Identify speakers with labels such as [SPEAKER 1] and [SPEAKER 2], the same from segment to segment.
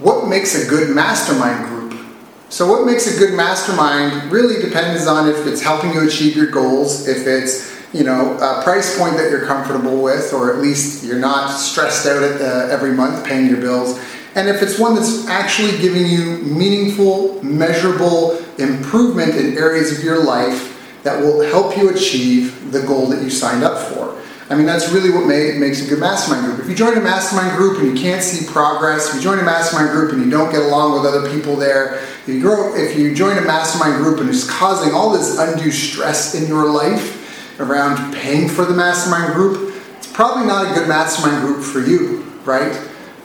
[SPEAKER 1] What makes a good mastermind group? So, what makes a good mastermind really depends on if it's helping you achieve your goals, if it's you know a price point that you're comfortable with, or at least you're not stressed out at, uh, every month paying your bills, and if it's one that's actually giving you meaningful, measurable improvement in areas of your life that will help you achieve the goal that you signed up for. I mean, that's really what may, makes a good mastermind group. If you join a mastermind group and you can't see progress, if you join a mastermind group and you don't get along with other people there, if you, grow, if you join a mastermind group and it's causing all this undue stress in your life around paying for the mastermind group, it's probably not a good mastermind group for you, right?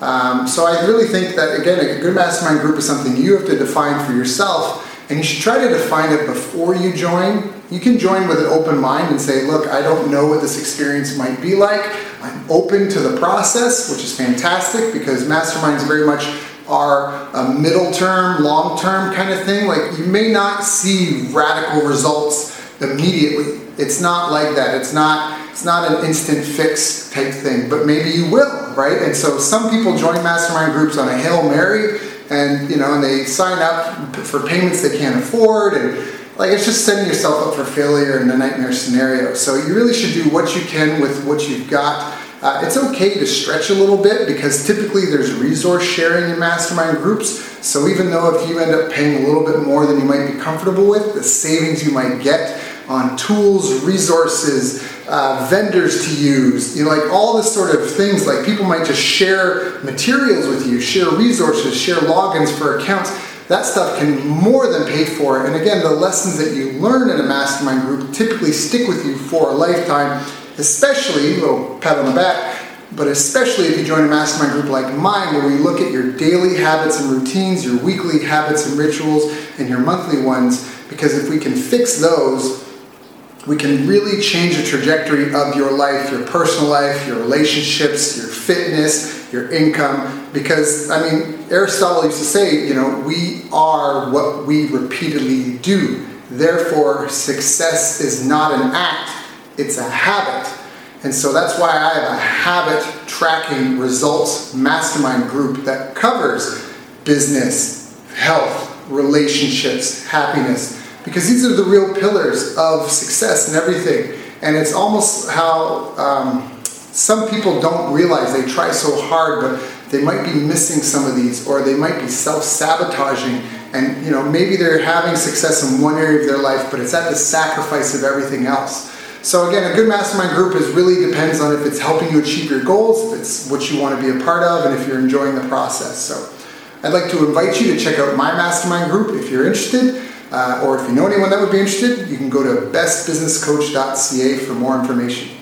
[SPEAKER 1] Um, so I really think that, again, a good mastermind group is something you have to define for yourself and you should try to define it before you join. You can join with an open mind and say, look, I don't know what this experience might be like. I'm open to the process, which is fantastic because masterminds very much are a middle term, long term kind of thing. Like you may not see radical results immediately. It's not like that. It's not it's not an instant fix type thing, but maybe you will, right? And so some people join mastermind groups on a Hail Mary and you know, and they sign up for payments they can't afford, and like it's just setting yourself up for failure in a nightmare scenario. So you really should do what you can with what you've got. Uh, it's okay to stretch a little bit because typically there's resource sharing in mastermind groups. So even though if you end up paying a little bit more than you might be comfortable with, the savings you might get on tools, resources, uh, vendors to use, you know, like all this sort of things. Like people might just share materials with you, share resources, share logins for accounts. That stuff can more than pay for it. And again, the lessons that you learn in a mastermind group typically stick with you for a lifetime, especially, little pat on the back, but especially if you join a mastermind group like mine, where we look at your daily habits and routines, your weekly habits and rituals, and your monthly ones, because if we can fix those, we can really change the trajectory of your life, your personal life, your relationships, your fitness, your income. Because, I mean, Aristotle used to say, you know, we are what we repeatedly do. Therefore, success is not an act, it's a habit. And so that's why I have a habit tracking results mastermind group that covers business, health, relationships, happiness because these are the real pillars of success and everything. And it's almost how um, some people don't realize they try so hard, but they might be missing some of these, or they might be self-sabotaging. And you know, maybe they're having success in one area of their life, but it's at the sacrifice of everything else. So again, a good mastermind group is really depends on if it's helping you achieve your goals, if it's what you want to be a part of, and if you're enjoying the process. So I'd like to invite you to check out my mastermind group if you're interested. Uh, or if you know anyone that would be interested, you can go to bestbusinesscoach.ca for more information.